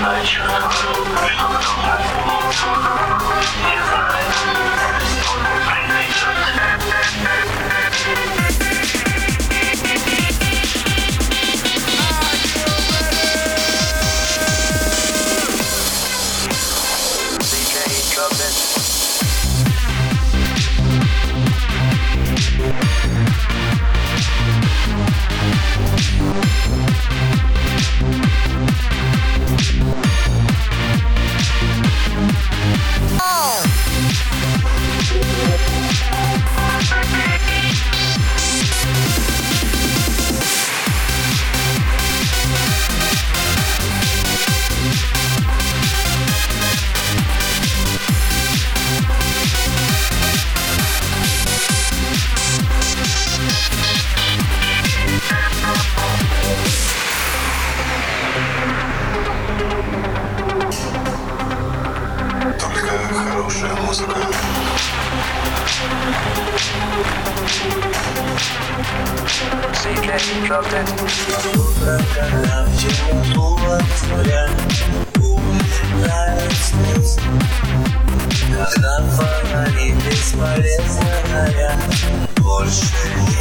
Ночью, что-то должна быть. музыка. Когда фонари бесполезно горят, больше не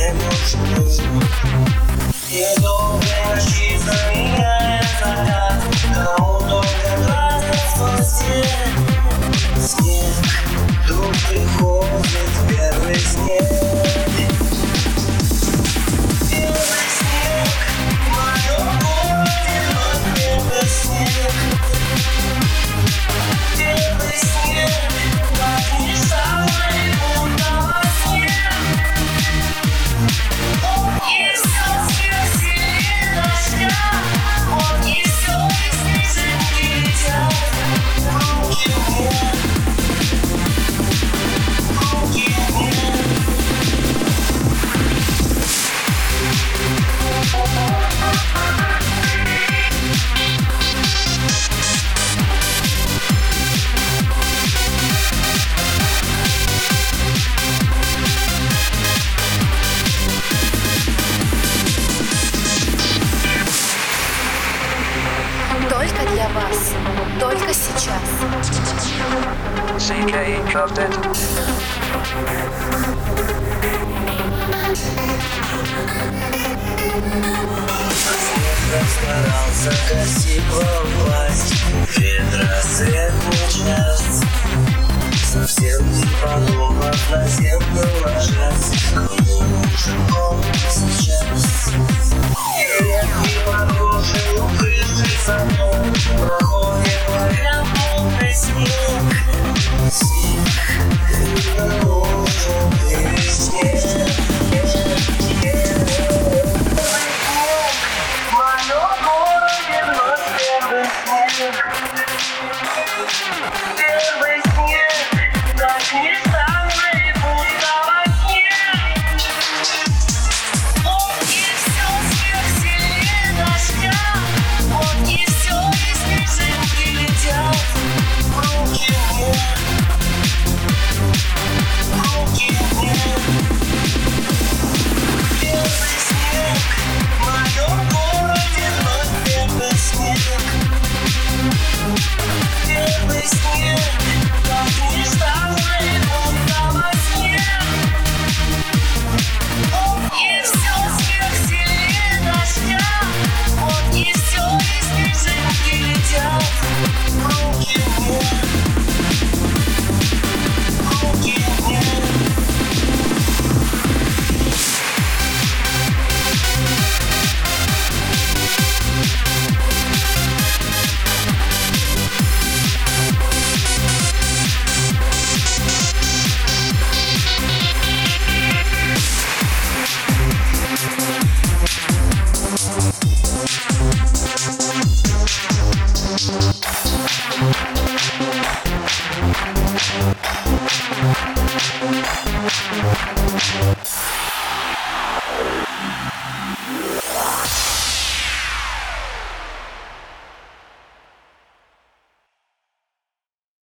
только для вас, только сейчас. Старался красиво власть, ведь рассвет не час. Совсем не подумав, наземно ложась.